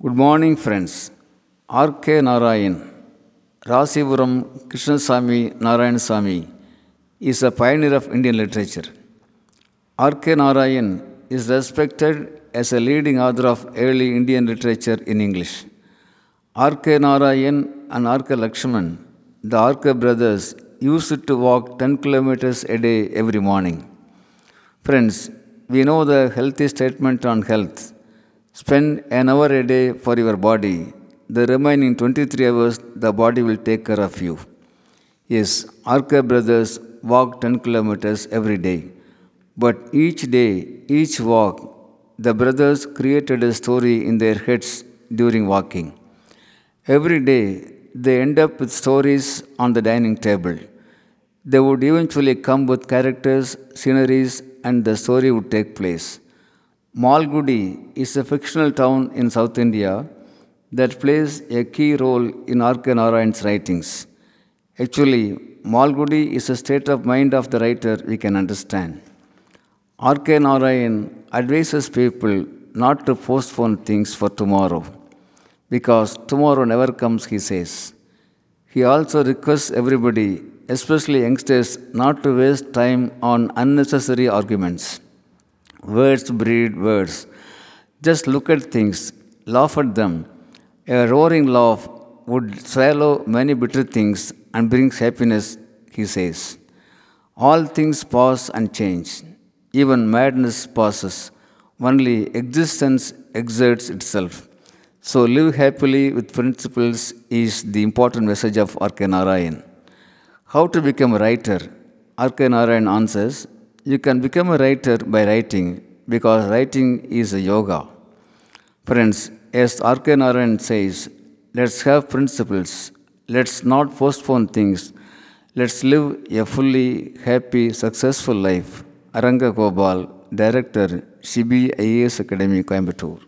Good morning, friends. R.K. Narayan, Rasipuram Krishnasamy Narayanasamy is a pioneer of Indian literature. R.K. Narayan is respected as a leading author of early Indian literature in English. R.K. Narayan and R.K. Laxman, the R.K. brothers, used to walk 10 kilometers a day every morning. Friends, we know the healthy statement on health. Spend an hour a day for your body. The remaining 23 hours, the body will take care of you. Yes, RK brothers walk 10 kilometers every day. But each day, each walk, the brothers created a story in their heads during walking. Every day, they end up with stories on the dining table. They would eventually come with characters, sceneries, and the story would take place. Malgudi is a fictional town in South India that plays a key role in R.K. Narayan's writings. Actually, Malgudi is a state of mind of the writer we can understand. R.K. Narayan advises people not to postpone things for tomorrow because tomorrow never comes, he says. He also requests everybody, especially youngsters, not to waste time on unnecessary arguments. Words breed words. Just look at things, laugh at them. A roaring laugh would swallow many bitter things and brings happiness, he says. All things pass and change. Even madness passes. Only existence exerts itself. So live happily with principles is the important message of R.K. Narayan. How to become a writer? R.K. Narayan answers, you can become a writer by writing because writing is a yoga. Friends, as R.K. Narayan says, let's have principles. Let's not postpone things. Let's live a fully happy, successful life. Aranga Gopal, Director, CB IAS Academy, Coimbatore.